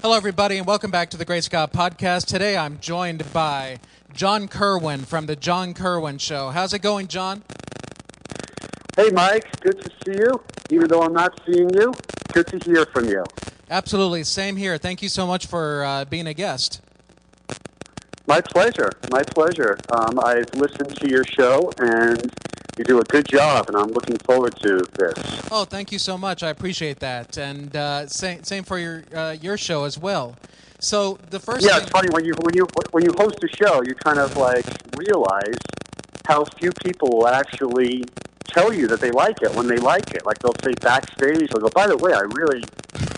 Hello, everybody, and welcome back to the Great Scott Podcast. Today I'm joined by John Kerwin from The John Kerwin Show. How's it going, John? Hey, Mike. Good to see you. Even though I'm not seeing you, good to hear from you. Absolutely. Same here. Thank you so much for uh, being a guest. My pleasure. My pleasure. Um, I've listened to your show, and you do a good job, and I'm looking forward to this. Oh, thank you so much. I appreciate that, and uh, same same for your uh, your show as well. So the first Yeah, thing, it's funny when you when you when you host a show, you kind of like realize how few people will actually tell you that they like it when they like it. Like they'll say backstage, they'll go, "By the way, I really,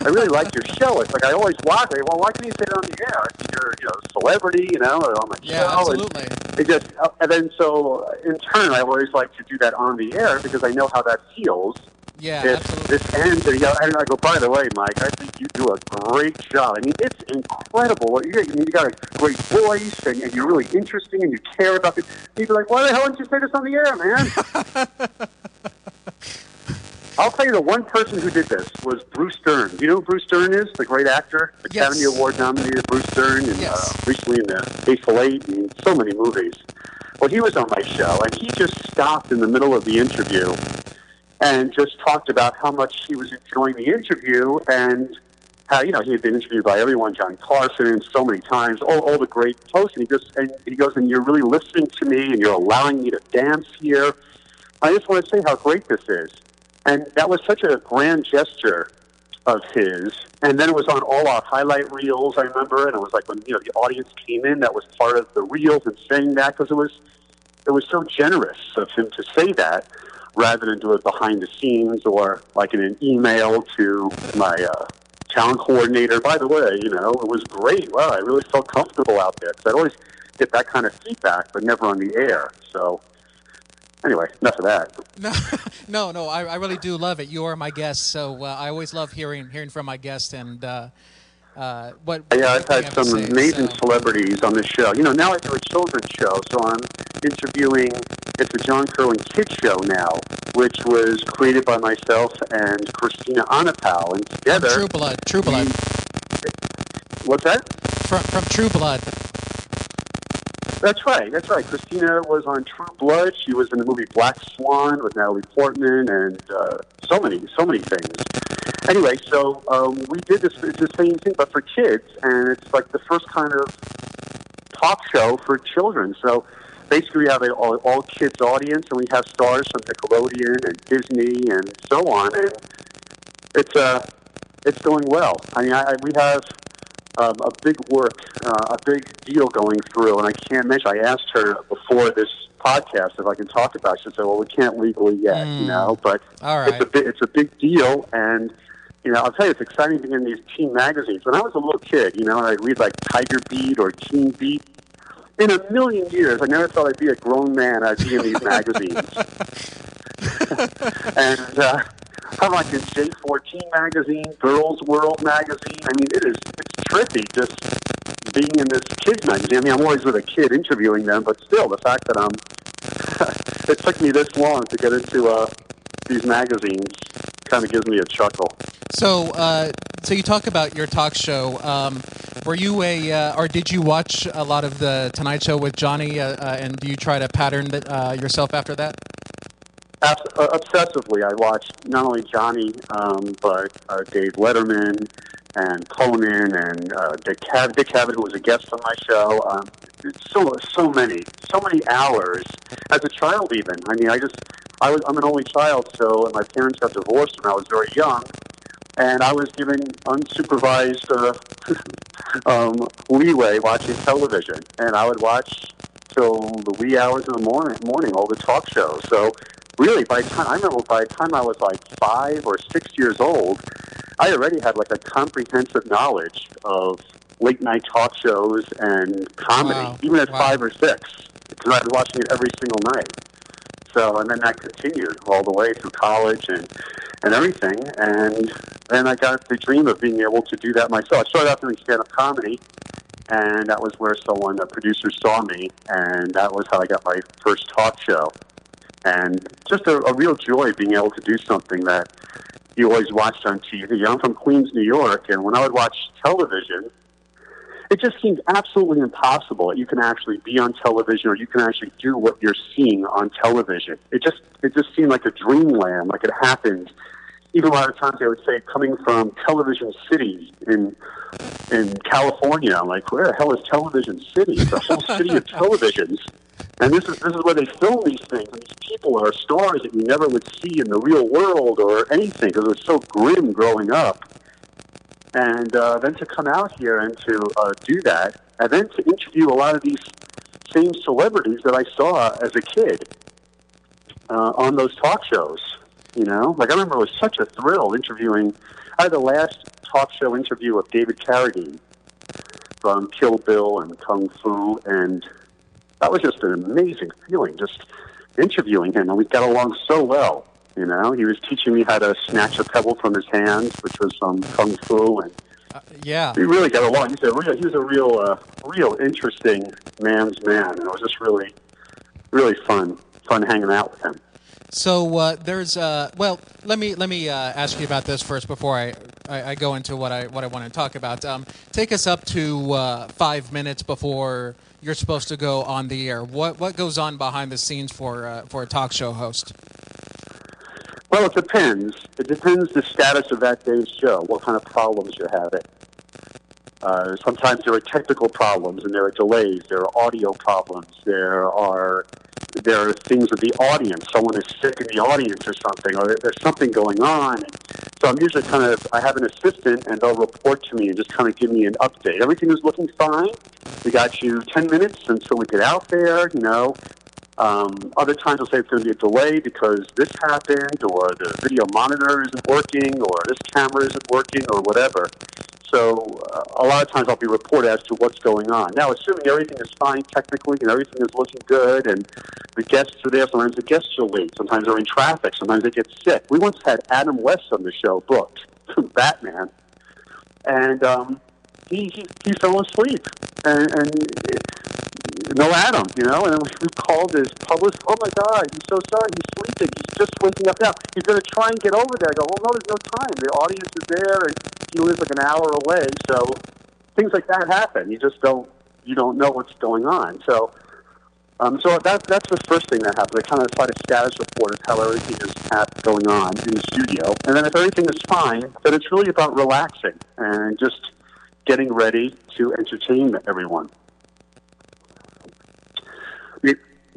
I really like your show." It's like I always watch it. Well, why can't you say it on the air? I you're, you know, a celebrity, you know, on my yeah, show. And absolutely. it just uh, and then so in turn I always like to do that on the air because I know how that feels Yeah, if absolutely. this ends and, and I go by the way Mike I think you do a great job I mean it's incredible what you got you got a great voice and, and you're really interesting and you care about it people are like why the hell didn't you say this on the air man I'll tell you the one person who did this was Bruce Dern. Do you know who Bruce Dern is? The great actor, Academy Yes. Award nominated Bruce Dern, and Yes. uh, recently in the Hateful Eight and so many movies. Well, he was on my show, and he just stopped in the middle of the interview and just talked about how much he was enjoying the interview and how you know he had been interviewed by everyone, John Carson, so many times, all, all the great hosts, and he just and he goes, and you're really listening to me, and you're allowing me to dance here. I just want to say how great this is. And that was such a grand gesture of his. And then it was on all our highlight reels, I remember, and it was like when you know the audience came in, that was part of the reels and saying that because it was it was so generous of him to say that rather than do it behind the scenes or like in an email to my uh, talent coordinator. By the way, you know, it was great. Wow, I really felt comfortable out there. 'Cause I'd always get that kind of feedback, but never on the air. So anyway, enough of that. No, no, no. I, I really do love it. You are my guest, so uh, I always love hearing hearing from my guest and uh, uh, what. Yeah, I've had some amazing so- celebrities on this show. You know, now I do a children's show, so I'm interviewing. It's the John Kerwin Kids Show now, which was created by myself and Kristina Anapau, and together. True Blood. True Blood. What's that? From from True Blood. That's right. That's right. Kristina was on True Blood. She was in the movie Black Swan with Natalie Portman, and uh, so many, so many things. Anyway, so um, we did this. It's the same thing, but for kids, and it's like the first kind of talk show for children. So basically, we have an all, all kids audience, and we have stars from Nickelodeon and Disney and so on. And it's uh, it's going well. I mean, I, we have um, a big work, uh, a big deal going through, and I can't mention. I asked her before this podcast if I can talk about. it. She said, "Well, we can't legally yet, you Mm. know, but All it's a right. big, it's a big deal." And you know, I'll tell you, it's exciting being in these teen magazines. When I was a little kid, you know, and I'd read like Tiger Beat or Teen Beat. In a million years, I never thought I'd be a grown man. I'd be in these magazines. and uh, I'm like in J14 magazine, Girls World magazine. I mean, it is it's trippy just being in this kids magazine. I mean, I'm always with a kid interviewing them, but still, the fact that I'm it took me this long to get into uh, these magazines kind of gives me a chuckle. So, uh, so you talk about your talk show. Um, were you a, uh, or did you watch a lot of the Tonight Show with Johnny? Uh, uh, and do you try to pattern that, uh, yourself after that? Abs- uh, obsessively, I watched not only Johnny, um, but uh, Dave Letterman and Conan and uh, Dick, Cav- Dick Cavett, who was a guest on my show. Um, so so many, so many hours. As a child, even. I mean, I just I was I'm an only child, so and my parents got divorced when I was very young, and I was given unsupervised uh, um, leeway watching television, and I would watch till the wee hours of the morning, morning all the talk shows. So really, by the time I remember, by the time I was like five or six years old, I already had like a comprehensive knowledge of late night talk shows and comedy, Wow. even at Wow. five or six, because I was watching it every single night. So, and then that continued all the way through college and and everything. And then I got the dream of being able to do that myself. I started out doing stand up comedy, and that was where someone, a producer, saw me, and that was how I got my first talk show. And just a, a real joy being able to do something that you always watched on TV. I'm from Queens, New York, and when I would watch television, it just seemed absolutely impossible that you can actually be on television or you can actually do what you're seeing on television. It just it just seemed like a dreamland, like it happened. Even a lot of times they would say coming from Television City in in California. I'm like, where the hell is Television City? It's a whole city of televisions. And this is this is where they film these things. And these people are stars that you never would see in the real world or anything because it was so grim growing up and uh, then to come out here and to uh, do that, and then to interview a lot of these same celebrities that I saw as a kid uh, on those talk shows. You know, like I remember it was such a thrill interviewing. I had the last talk show interview of David Carradine from Kill Bill and Kung Fu, and that was just an amazing feeling, just interviewing him, and we got along so well. You know, he was teaching me how to snatch a pebble from his hands, which was some kung fu, and uh, yeah, we really got along. He's a real, he was a real, uh, real interesting man's man, and it was just really, really fun, fun hanging out with him. So uh, there's uh, well, let me let me uh, ask you about this first before I, I, I, go into what I what I want to talk about. Um, take us up to uh, five minutes before you're supposed to go on the air. What what goes on behind the scenes for uh, for a talk show host? Well, it depends. It depends the status of that day's show, what kind of problems you're having. Uh, sometimes there are technical problems and there are delays. There are audio problems. There are there are things with the audience. Someone is sick in the audience or something, or there's something going on. So I'm usually kind of I have an assistant and they'll report to me and just kind of give me an update. Everything is looking fine. We got you 10 minutes until we get out there. You know, um, other times they'll say it's going to be a delay because this happened, or the video monitor isn't working, or this camera isn't working, or whatever. So uh, a lot of times I'll be reported as to what's going on. Now, assuming everything is fine technically and everything is looking good, and the guests are there, sometimes the guests are late, sometimes they're in traffic, sometimes they get sick. We once had Adam West on the show, booked Batman, and um, he, he he fell asleep, and, and no Adam, you know. And we called his publicist. Oh my God, he's so sorry. He's sleeping. He's just waking up now. He's going to try and get over there. I go, well, no, there's no time. The audience is there, and he lives like an hour away. So things like that happen. You just don't you don't know what's going on. So. Um, so that, that's the first thing that happens. I kind of try to status report of how everything is going on in the studio. And then if everything is fine, then it's really about relaxing and just getting ready to entertain everyone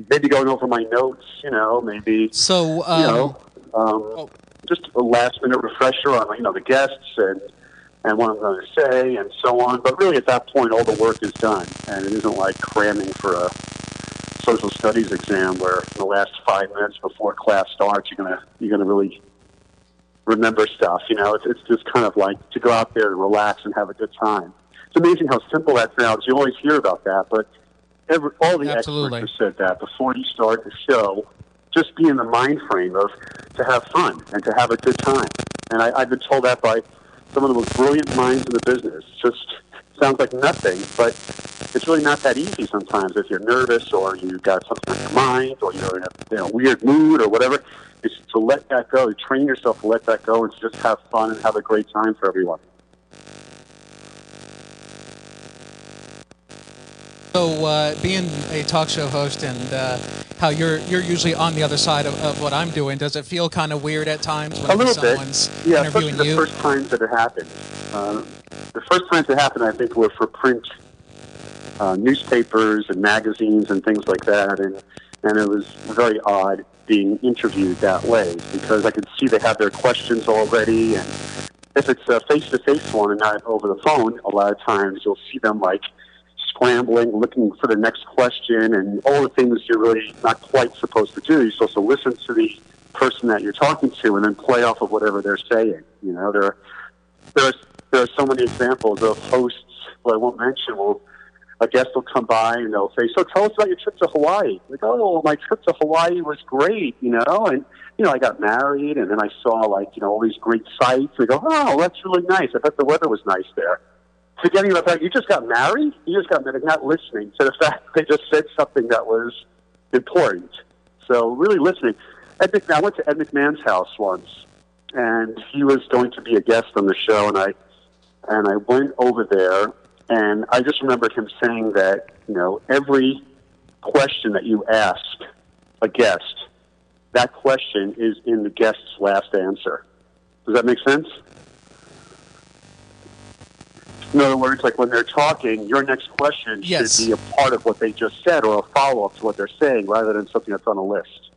maybe going over my notes, you know, maybe so um, you know, um, oh. just a last minute refresher on you know the guests and and what I'm going to say and so on. But really, at that point, all the work is done, and it isn't like cramming for a social studies exam where in the last five minutes before class starts, you're gonna you're gonna really remember stuff. You know, it's it's just kind of like to go out there and relax and have a good time. It's amazing how simple that sounds. You always hear about that, but every, all the Absolutely. experts have said that before you start the show, just be in the mind frame of to have fun and to have a good time. And I, I've been told that by some of the most brilliant minds in the business. Just sounds like nothing, but it's really not that easy sometimes if you're nervous or you've got something on your mind or you're in a you know, weird mood or whatever. It's to let that go, train yourself to let that go and to just have fun and have a great time for everyone. So, uh, being a talk show host and uh, how you're you're usually on the other side of, of, what I'm doing, does it feel kind of weird at times when someone's bit. Yeah, interviewing the you? first times that it happened. Uh, the first times it happened, I think, were for print uh, newspapers and magazines and things like that, and and it was very odd being interviewed that way because I could see they have their questions already, and if it's a face-to-face one and not over the phone, a lot of times you'll see them like scrambling, looking for the next question, and all the things you're really not quite supposed to do. You're supposed to listen to the person that you're talking to and then play off of whatever they're saying. You know, there, there are, there are so many examples of hosts who I won't mention will a guest will come by and they'll say, "So tell us about your trip to Hawaii." Like, "Oh, my trip to Hawaii was great," you know, and you know, I got married, and then I saw like you know all these great sights. They go, "Oh, that's really nice. I bet the weather was nice there." Forgetting about that you just got married, you just got married, not listening to the fact they just said something that was important. So really listening. Ed McMahon, I went to Ed McMahon's house once, and he was going to be a guest on the show, and I and I went over there, and I just remembered him saying that you know every question that you ask a guest, that question is in the guest's last answer. Does that make sense? In other words, like when they're talking, your next question Yes. should be a part of what they just said or a follow up to what they're saying rather than something that's on a list.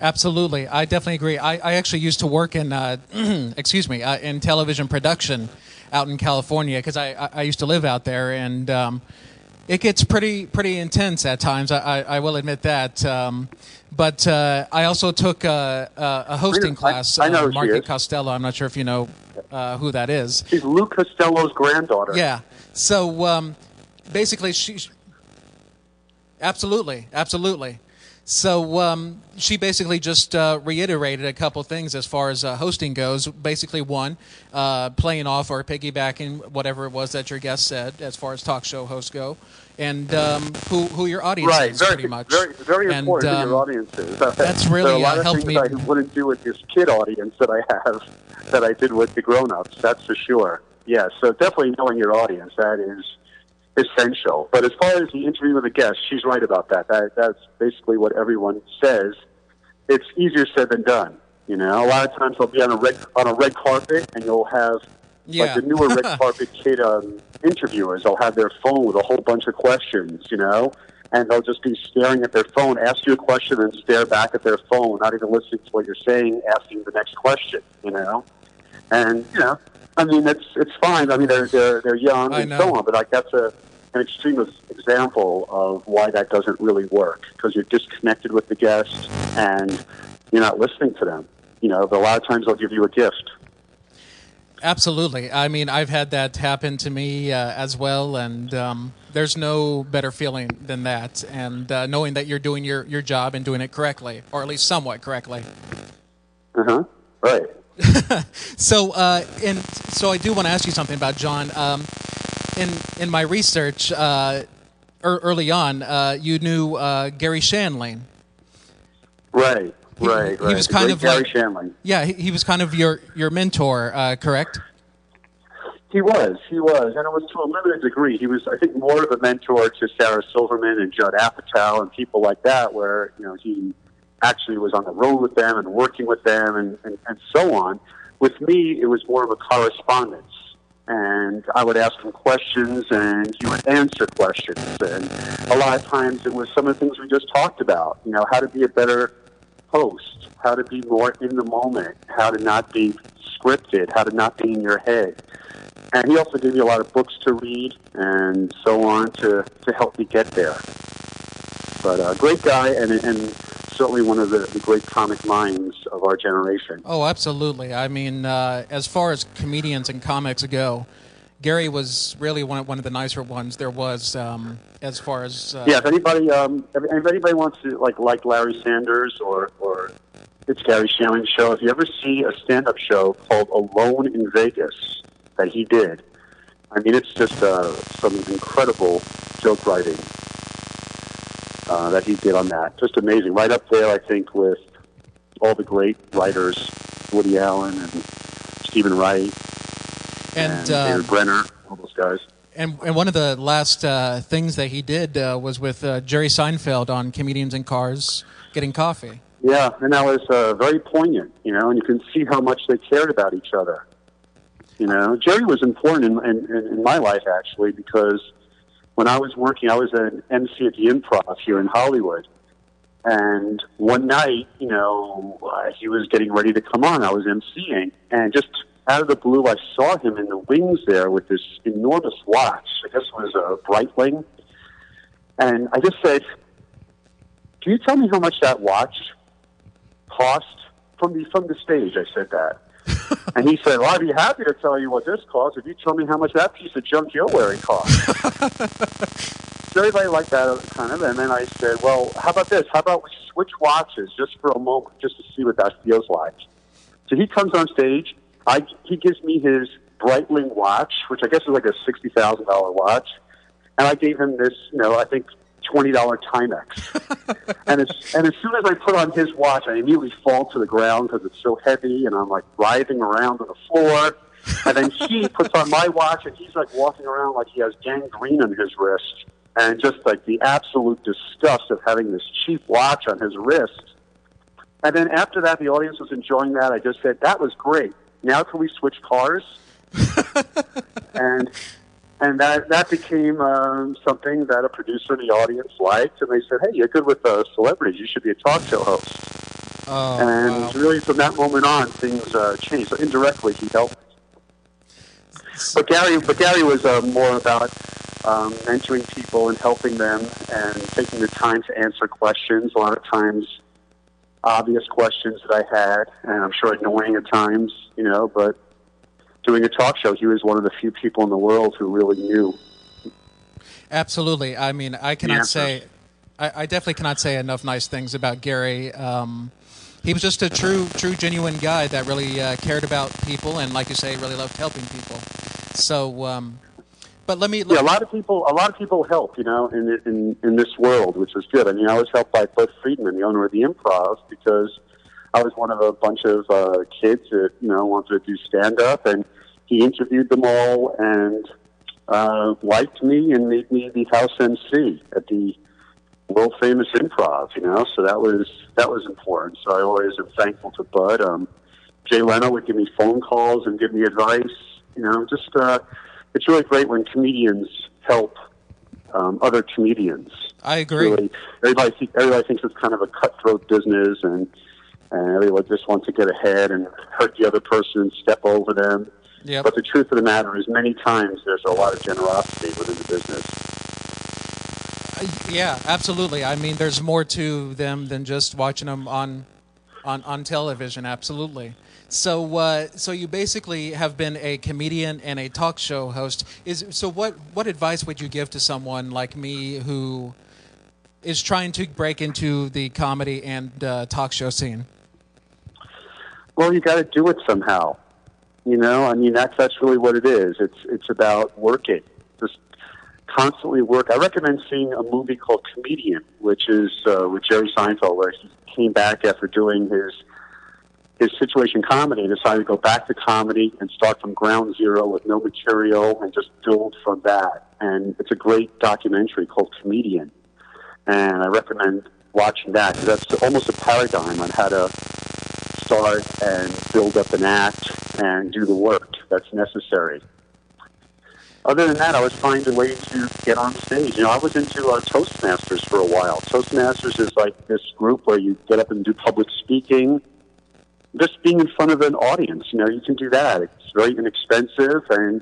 Absolutely, I definitely agree. I, I actually used to work in, uh, excuse me, uh, in television production out in California because I, I, I used to live out there, and um, it gets pretty pretty intense at times. I, I, I will admit that. Um, but uh, I also took a, a, a hosting I- class. I know uh, who Margaret. Costello. I'm not sure if you know uh, who that is. She's Lou Costello's granddaughter. Yeah. So um, basically, she. Absolutely, absolutely. So um, she basically just uh, reiterated a couple things as far as uh, hosting goes. Basically, one, uh, playing off or piggybacking whatever it was that your guest said as far as talk show hosts go, and um, who who your audience Right, is very, pretty much. very, very And, important um, your audiences. that's really, there are a lot uh, of helped things me- I wouldn't do with this kid audience that I have that I did with the grown-ups. That's for sure. Yeah, so definitely knowing your audience that is essential. But as far as the interview with the guest, she's right about that. That that's basically what everyone says. It's easier said than done. You know, a lot of times I'll be on a red on a red carpet, and you'll have Yeah. like the newer red carpet kid um, interviewers. They'll have their phone with a whole bunch of questions. You know, and they'll just be staring at their phone, ask you a question, and stare back at their phone, not even listening to what you're saying, asking the next question. You know, and you know, I mean, it's it's fine. I mean, they're they're they're young I and know. so on, but like that's a an extreme example of why that doesn't really work because you're disconnected with the guest and you're not listening to them. You know, but a lot of times they'll give you a gift. Absolutely. I mean, I've had that happen to me uh, as well, and um, there's no better feeling than that. And uh, knowing that you're doing your, your job and doing it correctly, or at least somewhat correctly. Uh huh. Right. So, uh, and so I do want to ask you something about John. Um, in in my research, uh, er, early on, uh, you knew uh, Garry Shandling. Right. He- right. he was kind of Garry like- Shandling. Yeah, he, he was kind of your your mentor, uh, correct? He was, he was, and it was to a limited degree. He was, I think, more of a mentor to Sarah Silverman and Judd Apatow and people like that, where you know he actually was on the road with them and working with them and, and, and so on. With me, it was more of a correspondence, and I would ask him questions, and he would answer questions, and a lot of times it was some of the things we just talked about. You know, how to be a better host, how to be more in the moment, how to not be scripted, how to not be in your head. And he also gave me a lot of books to read and so on to, to help me get there. But a great guy and, and certainly one of the, the great comic minds of our generation. Oh, absolutely. I mean, uh, as far as comedians and comics go, Garry was really one of, one of the nicer ones there was. Um, as far as uh, Yeah, if anybody um, if, if anybody wants to like like Larry Sanders or or it's Garry Shandling's show, if you ever see a stand up show called Alone in Vegas that he did, I mean it's just uh, some incredible joke writing uh, that he did on that. Just amazing. Right up there I think with all the great writers, Woody Allen and Stephen Wright and uh, David Brenner, all those guys. and and one of the last uh, things that he did uh, was with uh, Jerry Seinfeld on Comedians in Cars Getting Coffee. Yeah, and that was uh, very poignant, you know, and you can see how much they cared about each other. You know, Jerry was important in, in, in my life actually because when I was working, I was an MC at the Improv here in Hollywood, and one night, you know, uh, he was getting ready to come on. I was MCing, and just out of the blue, I saw him in the wings there with this enormous watch. I guess it was a Breitling, and I just said, "Can you tell me how much that watch cost from the from the stage?" I said that. And he said, "Well, I'd be happy to tell you what this costs if you tell me how much that piece of junk you're wearing costs." so everybody liked that kind of, and then I said, "Well, how about this? How about we switch watches just for a moment, just to see what that feels like?" So he comes on stage. I he gives me his Breitling watch, which I guess is like a sixty thousand dollar watch, and I gave him this, you know, I think twenty dollar Timex. and as and as soon as I put on his watch, I immediately fall to the ground because it's so heavy, and I'm like writhing around on the floor. And then he puts on my watch, and he's like walking around like he has gangrene on his wrist, and just like the absolute disgust of having this cheap watch on his wrist. And then after that, the audience was enjoying that. I just said, "That was great. Now can we switch cars?" and and that that became um, something that a producer in the audience liked, and they said, "Hey, you're good with uh, celebrities. You should be a talk show host." Oh, and wow. really, from that moment on, things uh, changed. So indirectly, he helped. But Garry, but Garry was uh, more about um, mentoring people and helping them, and taking the time to answer questions. A lot of times, obvious questions that I had, and I'm sure annoying at times, you know. But doing a talk show, he was one of the few people in the world who really knew. Absolutely. I mean, I cannot say, I, I definitely cannot say enough nice things about Garry. Um, he was just a true, true, genuine guy that really uh, cared about people, and like you say, really loved helping people. So, um, but let me. Yeah, a lot of people, a lot of people help, you know, in in in this world, which is good. I mean, I was helped by Bud Friedman, the owner of the Improv, because I was one of a bunch of uh, kids that you know wanted to do stand up, and he interviewed them all and uh, liked me and made me the house MC at the world famous Improv. You know, so that was that was important. So I always am thankful to Bud. Um, Jay Leno would give me phone calls and give me advice. You know, just uh, it's really great when comedians help um, other comedians. I agree. Really, everybody everybody thinks it's kind of a cutthroat business, and and everyone just wants to get ahead and hurt the other person and step over them. Yep. But the truth of the matter is, many times there's a lot of generosity within the business. Uh, Yeah, absolutely. I mean, there's more to them than just watching them on, on, on television. Absolutely. So, uh, so you basically have been a comedian and a talk show host. Is so. What what advice would you give to someone like me who is trying to break into the comedy and uh, talk show scene? Well, you got to do it somehow. You know, I mean, that's that's really what it is. It's it's about working, just constantly work. I recommend seeing a movie called Comedian, which is uh, with Jerry Seinfeld, where he came back after doing his his situation comedy and decided to go back to comedy and start from ground zero with no material and just build from that. And it's a great documentary called Comedian, and I recommend watching that because that's almost a paradigm on how to start and build up an act and do the work that's necessary. Other than that, I was finding a way to get on stage. You know, I was into uh, Toastmasters for a while. Toastmasters is like this group where you get up and do public speaking. Just being in front of an audience, you know, you can do that. It's very inexpensive, and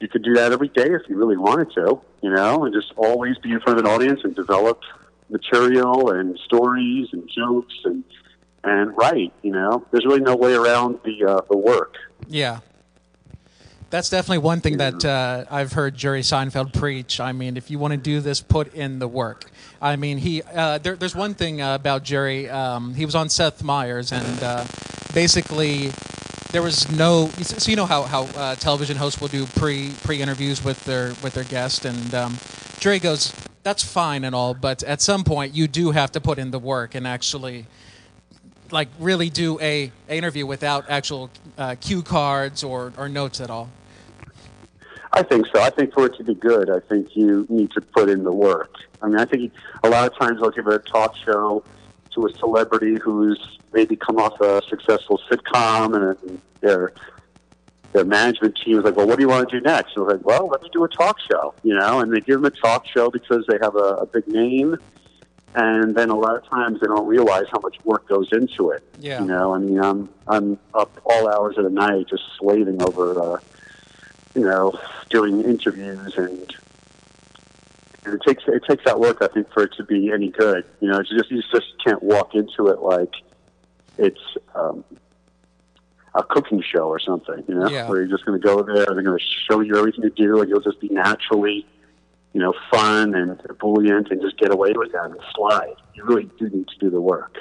you could do that every day if you really wanted to, you know, and just always be in front of an audience and develop material and stories and jokes and and write. You know, there's really no way around the uh, the work. Yeah. That's definitely one thing that uh, I've heard Jerry Seinfeld preach. I mean, if you want to do this, put in the work. I mean, he uh, there, there's one thing uh, about Jerry. Um, he was on Seth Meyers, and uh, basically, there was no. So you know how how uh, television hosts will do pre pre interviews with their with their guest, and um, Jerry goes, "That's fine and all, but at some point, you do have to put in the work and actually." Like really do a, a interview without actual uh, cue cards or, or notes at all. I think so. I think for it to be good, I think you need to put in the work. I mean, I think a lot of times I'll give a talk show to a celebrity who's maybe come off a successful sitcom and their their management team is like, well, what do you want to do next? And was like, well, let me do a talk show, you know, and they give them a talk show because they have a, a big name and then a lot of times they don't realize how much work goes into it. Yeah. You know, I mean, I'm I'm up all hours of the night just slaving over, uh, you know, doing interviews, and, and it takes it takes that work, I think, for it to be any good. You know, it's just you just can't walk into it like it's um, a cooking show or something. You know, Yeah. where you're just going to go there, and they're going to show you everything to do, and you'll just be naturally you know, fun and ebullient and just get away with that and slide. You really do need to do the work.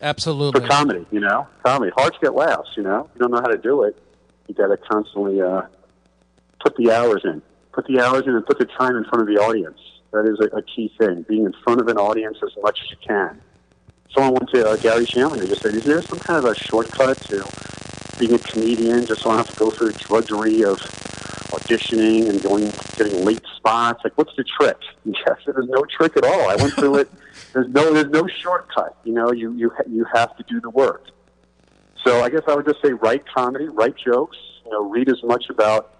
Absolutely. For comedy, you know, comedy. Hard to get laughs, you know. You don't know how to do it. You got to constantly uh, put the hours in. Put the hours in and put the time in front of the audience. That is a, a key thing. Being in front of an audience as much as you can. Someone went to uh, Garry Shandling and just said, "Is there some kind of a shortcut to being a comedian? Just so I don't have to go through the drudgery of auditioning and going, getting late spots. Like, what's the trick?" Yes, there's no trick at all. I went through it. There's no, there's no shortcut. You know, you you you have to do the work. So I guess I would just say write comedy, write jokes. You know, read as much about.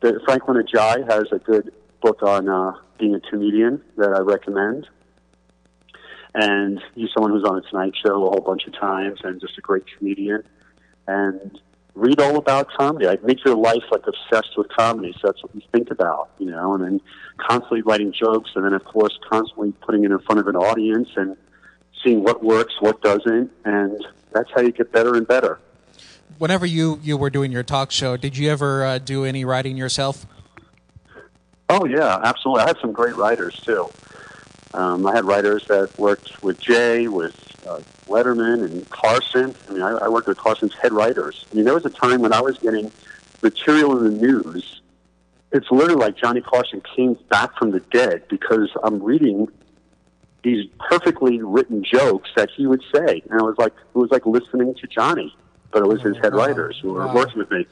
The, Franklin Ajaye has a good book on uh, being a comedian that I recommend. And he's someone who's on the Tonight Show a whole bunch of times and just a great comedian. And read all about comedy. Like make your life like obsessed with comedy. So that's what you think about, you know. And then constantly writing jokes, and then of course constantly putting it in front of an audience and seeing what works, what doesn't, and that's how you get better and better. Whenever you you were doing your talk show, did you ever uh, do any writing yourself? Oh yeah, absolutely. I had some great writers too. Um, I had writers that worked with Jay, with uh, Letterman, and Carson. I mean, I, I worked with Carson's head writers. I mean, there was a time when I was getting material in the news. It's literally like Johnny Carson came back from the dead because I'm reading these perfectly written jokes that he would say, and it was like it was like listening to Johnny, but it was his head writers who were working with me.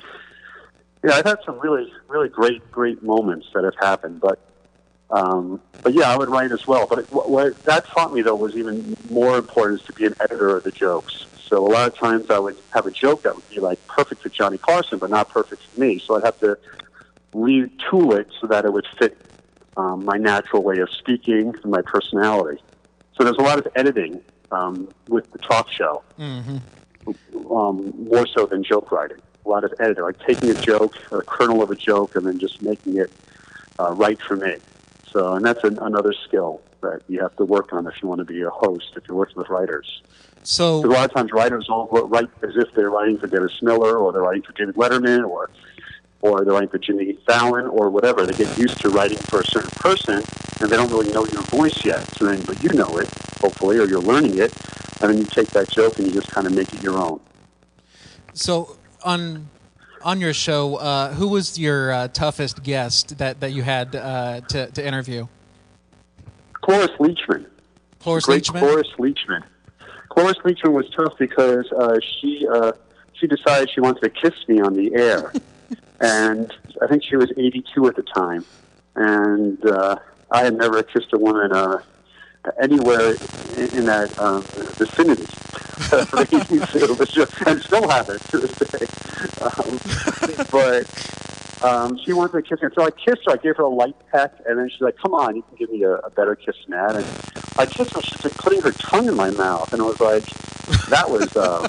Yeah, I've had some really, really great, great moments that have happened, but um, but yeah, I would write as well. But it, what, what that taught me though was even more important is to be an editor of the jokes. So a lot of times I would have a joke that would be like perfect for Johnny Carson, but not perfect for me. So I'd have to retool it so that it would fit um, my natural way of speaking and my personality. So there's a lot of editing um, with the talk show, Mm-hmm. um, more so than joke writing. A lot of editing, like taking a joke, a kernel of a joke, and then just making it uh, right for me. So, and that's an, another skill that you have to work on if you want to be a host, if you're working with writers. So a lot of times writers will write as if they're writing for Dennis Miller or they're writing for David Letterman or or they're writing for Jimmy Fallon or whatever. They get used to writing for a certain person and they don't really know your voice yet. So then, but you know it, hopefully, or you're learning it, and then you take that joke and you just kind of make it your own. So on on your show, uh, who was your uh, toughest guest that, that you had uh, to to interview? Cloris Leachman. Cloris great Leachman. Cloris Leachman. Cloris Leachman was tough because uh, she uh, she decided she wanted to kiss me on the air, and I think she was 82 at the time, and uh, I had never kissed a woman uh, anywhere in, that um, vicinity. It and still haven't to this day. Um, but um, she wanted to kiss me. So I kissed her. I gave her a light peck, and then she's like, "Come on, you can give me a, a better kiss than that." And I kissed her. She's like putting her tongue in my mouth, and I was like, "That was uh,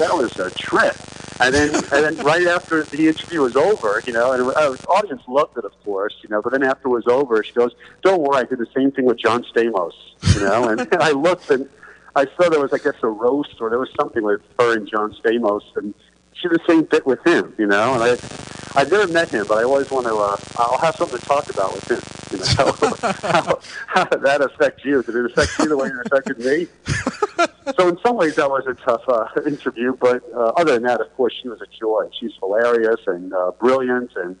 that was a trip." And then, and then right after the interview was over, you know, and uh, the audience loved it, of course, you know. But then after it was over, she goes, "Don't worry, I did the same thing with John Stamos," you know. And, and I looked, and I saw there was, I guess, a roast or there was something with her and John Stamos, and she did the same bit with him, you know. And I, I've never met him, but I always want to. Uh, I'll have something to talk about with him. You know, how, how did that affect you? Did it affect you the way it affected me? so in some ways, that was a tough uh, interview. But uh, other than that, of course, she was a joy. She's hilarious and uh, brilliant, and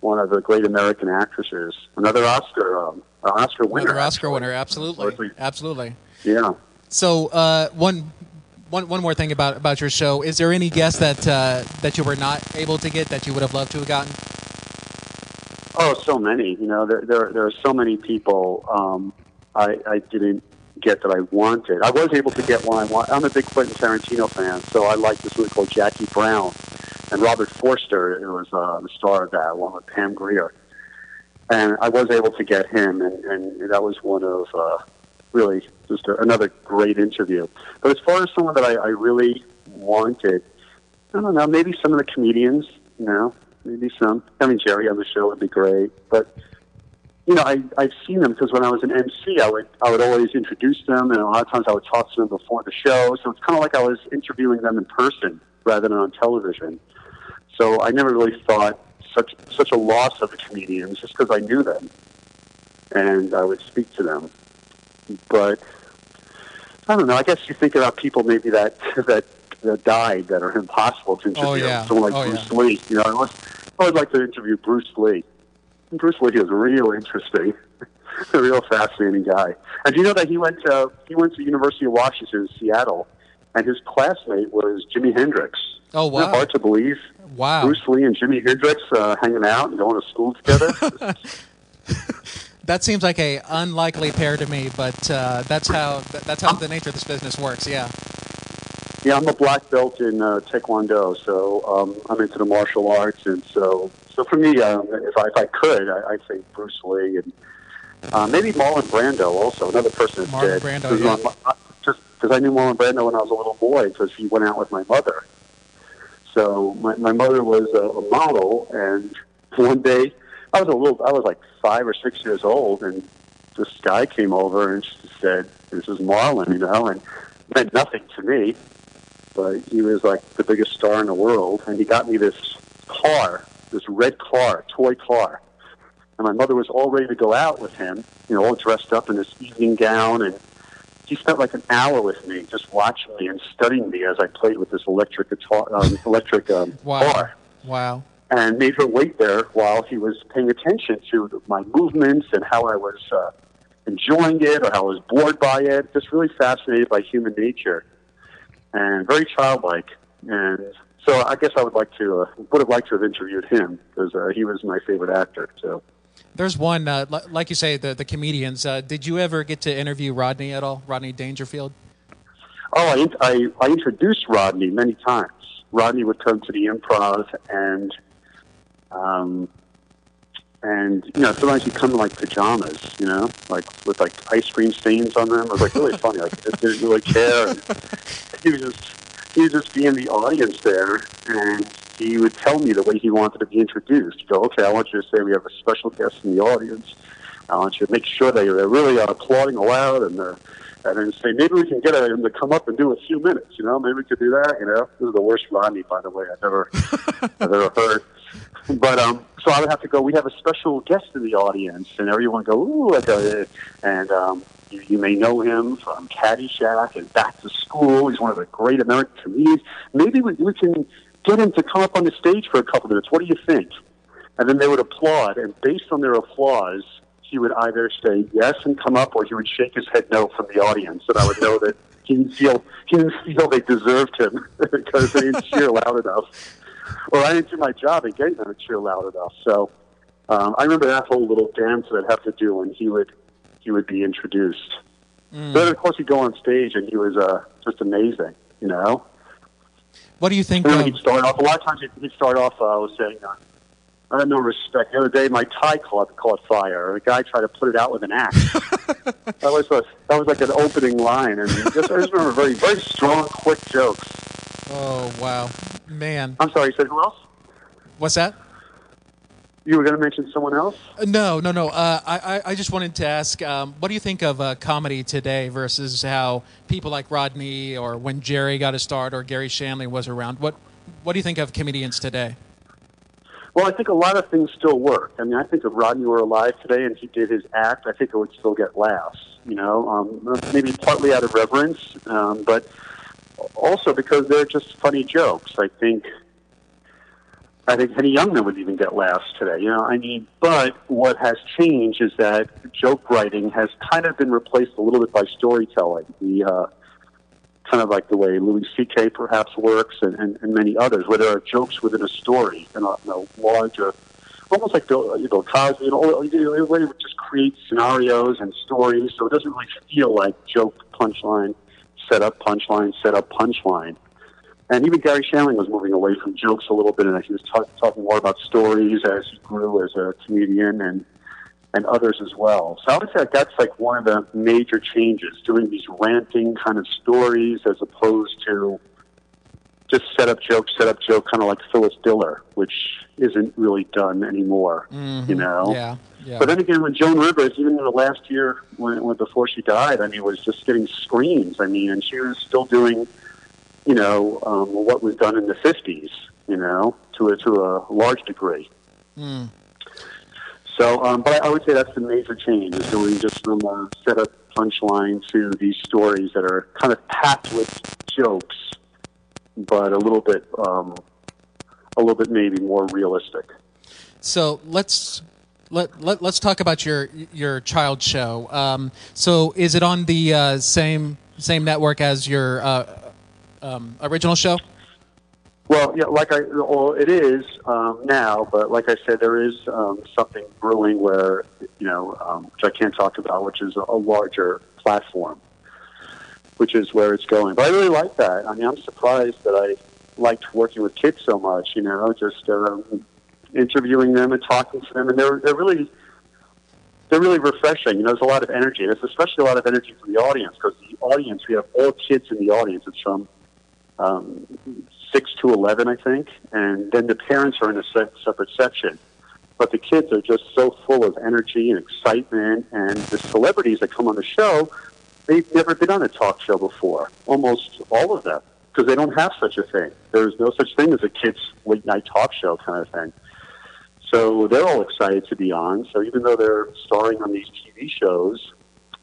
one of the great American actresses. Another Oscar, um, Oscar winner. Another Oscar actually. winner, absolutely, absolutely. Yeah. So uh, one. One, one more thing about, about your show. Is there any guest that uh, that you were not able to get that you would have loved to have gotten? Oh, so many. You know, there there, there are so many people um, I, I didn't get that I wanted. I was able to get one I want. I'm a big Quentin Tarantino fan, so I like this movie called Jackie Brown, and Robert Forster who was uh, the star of that, along with Pam Grier. And I was able to get him, and, and that was one of uh, really just a, another great interview. But as far as someone that I, I really wanted, I don't know, maybe some of the comedians, you know, maybe some. I mean, Jerry on the show would be great, but you know, I I've seen them because when I was an MC, I would I would always introduce them, and a lot of times I would talk to them before the show. So it's kind of like I was interviewing them in person rather than on television. So I never really thought such such a loss of the comedians just because I knew them, and I would speak to them. But I don't know. I guess you think about people maybe that that, that died that are impossible to interview. Oh, yeah. Someone like Oh, Bruce yeah. Lee. You know, I would like to interview Bruce Lee. Bruce Lee is real interesting. a real fascinating guy. And do you know that he went to he went to the University of Washington in Seattle, and his classmate was Jimi Hendrix. Oh wow! hard to believe? Wow. Bruce Lee and Jimi Hendrix uh, hanging out and going to school together. That seems like a unlikely pair to me, but uh, that's how that's how the nature of this business works. Yeah. yeah, I'm a black belt in uh, Taekwondo, so um, I'm into the martial arts, and so so for me, um, if I if I could, I, I'd say Bruce Lee and uh, maybe Marlon Brando, also another person that's Marlon dead. Brando, yeah. um, I- just because I knew Marlon Brando when I was a little boy, because he went out with my mother. So my my mother was a, a model, and one day I was a little, I was like five or six years old, and this guy came over and she said, "This is Marlon," you know, and it meant nothing to me, but he was like the biggest star in the world, and he got me this car, this red car, toy car, and my mother was all ready to go out with him, you know, all dressed up in this evening gown, and he spent like an hour with me, just watching me and studying me as I played with this electric guitar, um, electric um, Wow. car Wow. and made her wait there while he was paying attention to my movements and how I was uh, enjoying it or how I was bored by it. Just really fascinated by human nature and very childlike. And so I guess I would like to uh, would have liked to have interviewed him because uh, he was my favorite actor. So There's one, uh, li- like you say, the the comedians. Uh, did you ever get to interview Rodney at all? Rodney Dangerfield. oh, I, I I introduced Rodney many times. Rodney would come to the improv and. Um, and you know, sometimes he'd come in like pajamas, you know, like with like ice cream stains on them. It was like really funny. Like didn't really care. And he was just he would just be in the audience there, and he would tell me the way he wanted to be introduced. He'd go, okay, I want you to say we have a special guest in the audience. I want you to make sure they they're really uh, applauding aloud, and they're and then say maybe we can get him to come up and do a few minutes. You know, maybe we could do that. You know, this is the worst Rodney, by the way, I've ever I've ever heard. But um, so I would have to go. We have a special guest in the audience, and everyone go ooh, and um, you, you may know him from Caddyshack and Back to School. He's one of the great American comedians. Maybe we, we can get him to come up on the stage for a couple minutes. What do you think? And then they would applaud, and based on their applause, he would either say yes and come up, or he would shake his head no from the audience, and I would know that he didn't feel he didn't feel they deserved him because they didn't cheer loud enough, or I didn't do my job in getting them to cheer loud enough. So um, I remember that whole little dance that I'd have to do when he would he would be introduced. Mm. Then of course he'd go on stage, and he was uh, just amazing, you know. What do you think? Of, he'd start off. A lot of times he'd, start off uh, with saying, uh, "I have no respect." The other day, my tie caught caught fire. A guy tried to put it out with an axe. that was a, that was like an opening line, and just, I just remember very very strong, quick jokes. Oh wow, man. I'm sorry, you said who else? What's that? You were going to mention someone else? Uh, No, no, no. Uh, I, I- I just wanted to ask, um, what do you think of uh, comedy today versus how people like Rodney or when Jerry got his start or Garry Shandling was around? What What do you think of comedians today? Well, I think a lot of things still work. I mean, I think if Rodney were alive today and he did his act, I think it would still get laughs. You know, um, maybe partly out of reverence, um, but also because they're just funny jokes. I think. I think Henny Youngman would even get laughs today. You know, I mean, but what has changed is that joke writing has kind of been replaced a little bit by storytelling. The uh, kind of like the way Louis C.K. perhaps works, and, and, and many others, where there are jokes within a story, and a, a larger, almost like Bill, you know, Cosby, you know, where it just creates scenarios and stories, so it doesn't really feel like joke, punchline, set up, punchline, set up, punchline. And even Garry Shandling was moving away from jokes a little bit, and he was talk, talking more about stories as he grew as a comedian and and others as well. So I would say that that's like one of the major changes, doing these ranting kind of stories as opposed to just set up joke, set up joke, kind of like Phyllis Diller, which isn't really done anymore. You know. Yeah, yeah. But then again, when Joan Rivers, even in the last year, when, when before she died, I mean, was just getting screams. I mean, and she was still doing, you know, um, what was done in the '50s. You know, to a to a large degree. Mm. So, um, but I would say that's the major change is doing just from a set up punchline to these stories that are kind of packed with jokes, but a little bit, um, a little bit maybe more realistic. So let's let, let us talk about your your child show. Um, so, is it on the uh, same same network as your uh, um, original show? Well, yeah, like I, well, it is um, now, but like I said, there is um, something brewing where you know, um, which I can't talk about, which is a, a larger platform, which is where it's going. But I really like that. I mean, I'm surprised that I liked working with kids so much. You know, just um, interviewing them and talking to them, and they're they're really they're really refreshing. You know, there's a lot of energy. There's especially a lot of energy for the audience because the audience we have all kids in the audience. It's from um, six to eleven, I think, and then the parents are in a se- separate section. But the kids are just so full of energy and excitement, and the celebrities that come on the show, they've never been on a talk show before. Almost all of them, because they don't have such a thing. There's no such thing as a kids' late night talk show kind of thing. So they're all excited to be on. So even though they're starring on these TV shows,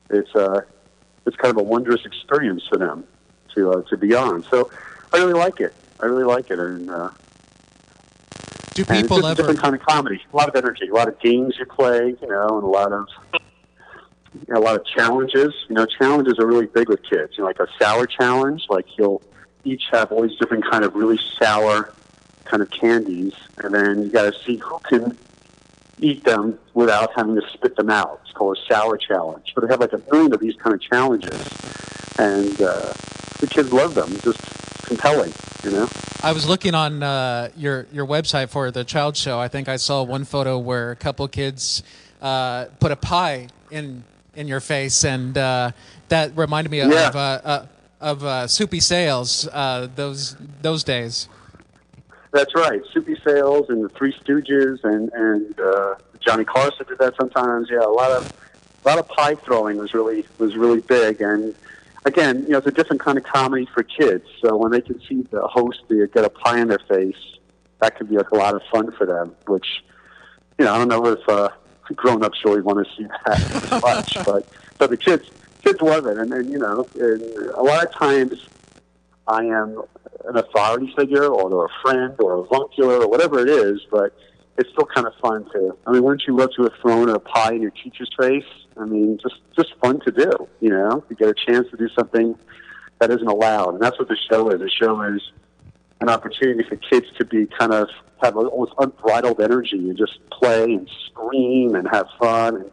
it's uh, it's kind of a wondrous experience for them to uh, to be on. So I really like it. I really like it, and uh, do and it's people just a different kind of comedy. A lot of energy, a lot of games you play, you know, and a lot of you know, a lot of challenges. You know, challenges are really big with kids. You know, like a sour challenge, like you'll each have all these different kind of really sour kind of candies, and then you got to see who can eat them without having to spit them out. It's called a sour challenge. But they have like a million of these kind of challenges, and uh, the kids love them. It's just compelling, you know. I was looking on uh, your your website for the child show. I think I saw one photo where a couple kids uh, put a pie in in your face, and uh, that reminded me of Yeah. uh, uh, of uh, Soupy Sales uh, those those days. That's right. Soupy Sales and the Three Stooges and and uh, Johnny Carson did that sometimes. Yeah, a lot of a lot of pie throwing was really was really big. And again, you know, it's a different kind of comedy for kids. So when they can see the host they get a pie in their face, that could be like a lot of fun for them. Which you know, I don't know if uh, grown ups really want to see that as much, but but the kids kids love it. And then you know, and a lot of times I am an authority figure or a friend or a avuncular or whatever it is, but it's still kind of fun to. I mean, wouldn't you love to have thrown a pie in your teacher's face? I mean, just just fun to do, you know, to get a chance to do something that isn't allowed, and that's what the show is. The show is an opportunity for kids to be kind of have almost unbridled energy and just play and scream and have fun and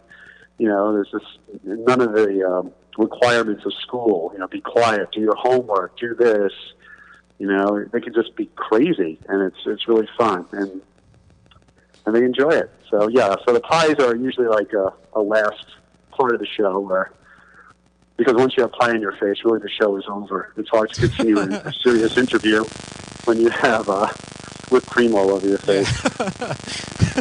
you know, there's just none of the um, requirements of school. You know, be quiet, do your homework, do this. You know, they can just be crazy, and it's it's really fun, and and they enjoy it. So yeah, so the pies are usually like a, a last part of the show where. Because once you have pie in your face, really the show is over. It's hard to continue in a serious interview when you have uh, whipped cream all over your face.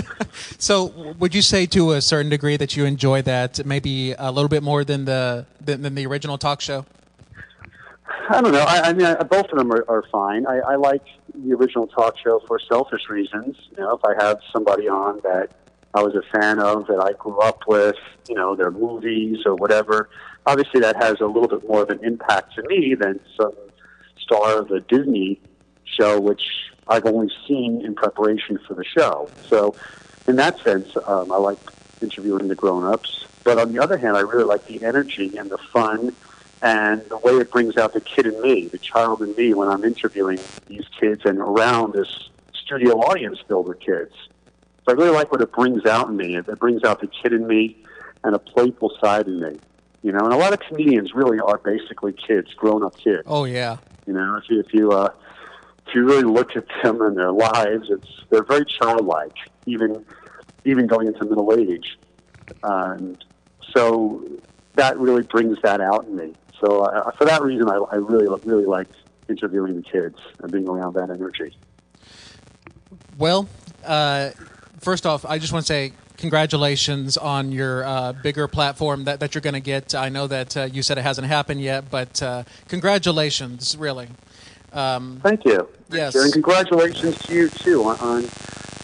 So, would you say to a certain degree that you enjoy that maybe a little bit more than the than, than the original talk show? I don't know. I, I mean, I, both of them are, are fine. I, I like the original talk show for selfish reasons. You know, if I have somebody on that I was a fan of, that I grew up with, you know, their movies or whatever, obviously that has a little bit more of an impact to me than some star of a Disney show, which I've only seen in preparation for the show. So, in that sense, um, I like interviewing the grown-ups. But on the other hand, I really like the energy and the fun and the way it brings out the kid in me, the child in me, when I'm interviewing these kids and around this studio audience filled with kids. So I really like what it brings out in me. It, it brings out the kid in me and a playful side in me. You know, and a lot of comedians really are basically kids, grown-up kids. Oh yeah, You know, if you if you uh, if you really look at them and their lives, it's they're very childlike, even even going into middle age, and so that really brings that out in me. So uh, for that reason, I, I really really like interviewing the kids and being around that energy. Well, uh, first off, I just want to say congratulations on your uh, bigger platform that, that you're going to get. I know that uh, you said it hasn't happened yet, but uh, congratulations, really. Um, Thank you. Yes. and congratulations to you too on, on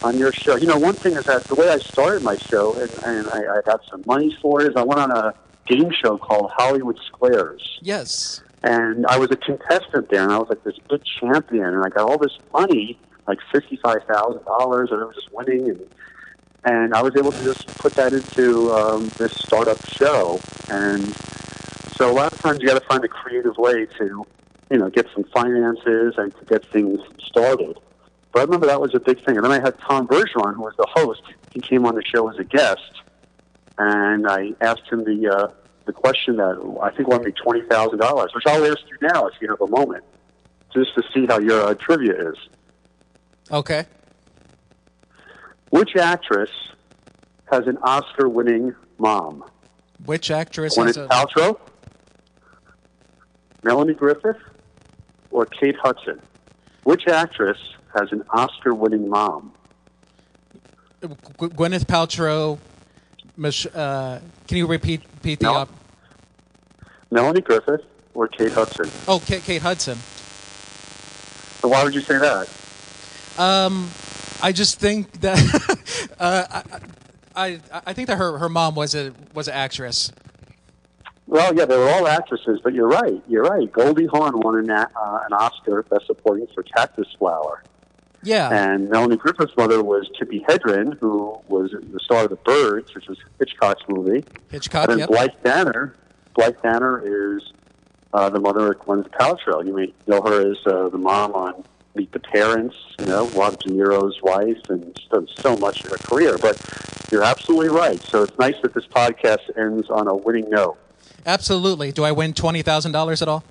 on your show. You know, one thing is that the way I started my show, and, and I, I got some money for it, is I went on a game show called Hollywood Squares. yes. and I was a contestant there, and I was like this big champion, and I got all this money, like fifty-five thousand dollars, and I was just winning, and and I was able to just put that into um, this startup show. And so a lot of times you got to find a creative way to, you know, get some finances and to get things started. But I remember that was a big thing. And then I had Tom Bergeron, who was the host. He came on the show as a guest, and I asked him the uh, the question that I think won me twenty thousand dollars, which I'll ask you now if you have a moment, just to see how your uh, trivia is. Okay. Which actress has an Oscar-winning mom? Which actress has Gwyneth a Paltrow, Melanie Griffith, or Kate Hudson? Which actress has an Oscar-winning mom? Gw- Gwyneth Paltrow? Mich- uh, can you repeat, repeat the No. op- Melanie Griffith or Kate Hudson? Oh, Kate, Kate Hudson. So why would you say that? Um, I just think that uh, I, I I think that her, her mom was a was an actress. Well, yeah, they were all actresses, but you're right. You're right. Goldie Hawn won an, uh, an Oscar Best Supporting for Cactus Flower. Yeah. And Melanie Griffith's mother was Tippi Hedren, who was the star of The Birds, which was Hitchcock's movie. Hitchcock. and then Yep. Blythe Danner. Blythe Danner is uh, the mother of Gwyneth Paltrow. You may know her as uh, the mom on Meet the Parents, you know, Rob De Niro's wife, and done so much in her career. But you're absolutely right. So it's nice that this podcast ends on a winning note. Absolutely. Do I win twenty thousand dollars at all?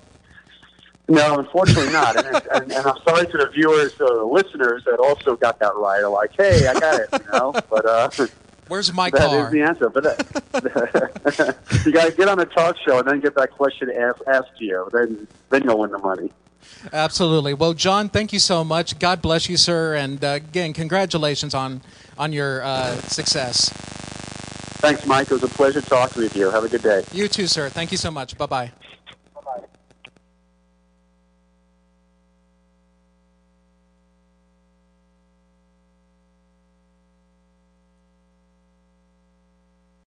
No, unfortunately not. And, and, and, I'm sorry to the viewers, uh, the listeners that also got that right. Are like, hey, I got it, you know. But uh, Where's my that is car? the answer. But uh, you got to get on a talk show and then get that question asked, asked to you. Then then you'll win the money. Absolutely. Well, John, thank you so much. God bless you, sir, and uh, again, congratulations on on your uh, success. Thanks, Mike. It was a pleasure talking with you. Have a good day. You too, sir. Thank you so much. Bye bye.